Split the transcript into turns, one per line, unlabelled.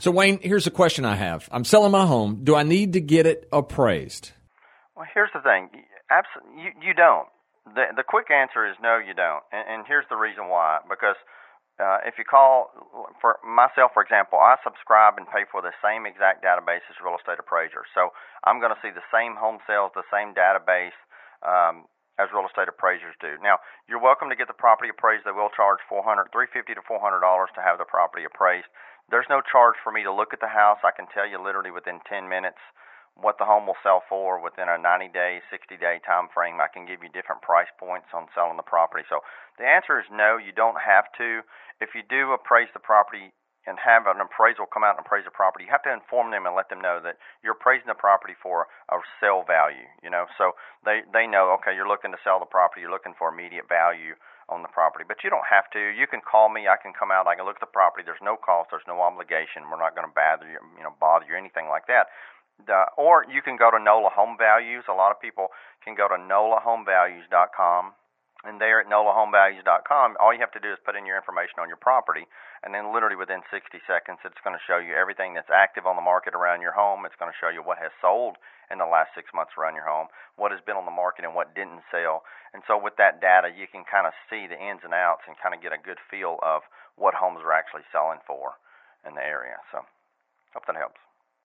So Wayne, here's a question I have. I'm selling my home. Do I need to get it appraised?
Well, here's the thing. Absolutely, you, you don't. The, the quick answer is no, you don't. And, and here's the reason why. Because uh, if you call, for myself, for example, I subscribe and pay for the same exact database as real estate appraisers. So I'm going to see the same home sales, the same database. Um, as real estate appraisers do. Now, you're welcome to get the property appraised. They will charge 400, 350 to 400 dollars to have the property appraised. There's no charge for me to look at the house. I can tell you literally within 10 minutes what the home will sell for within a 90 day, 60 day time frame. I can give you different price points on selling the property. So the answer is no, you don't have to. If you do appraise the property and have an appraisal come out and appraise the property, you have to inform them and let them know that you're appraising the property for a sale value. You know, so they they know okay, you're looking to sell the property, you're looking for immediate value on the property, but you don't have to. You can call me, I can come out, I can look at the property. There's no cost, there's no obligation. We're not going to bother you, you know, bother you anything like that. The, or you can go to NOLA Home Values. A lot of people can go to NOLAHomeValues.com and there at nolahomevalues.com, all you have to do is put in your information on your property, and then literally within 60 seconds, it's going to show you everything that's active on the market around your home. It's going to show you what has sold in the last six months around your home, what has been on the market, and what didn't sell. And so with that data, you can kind of see the ins and outs and kind of get a good feel of what homes are actually selling for in the area. So, hope that helps.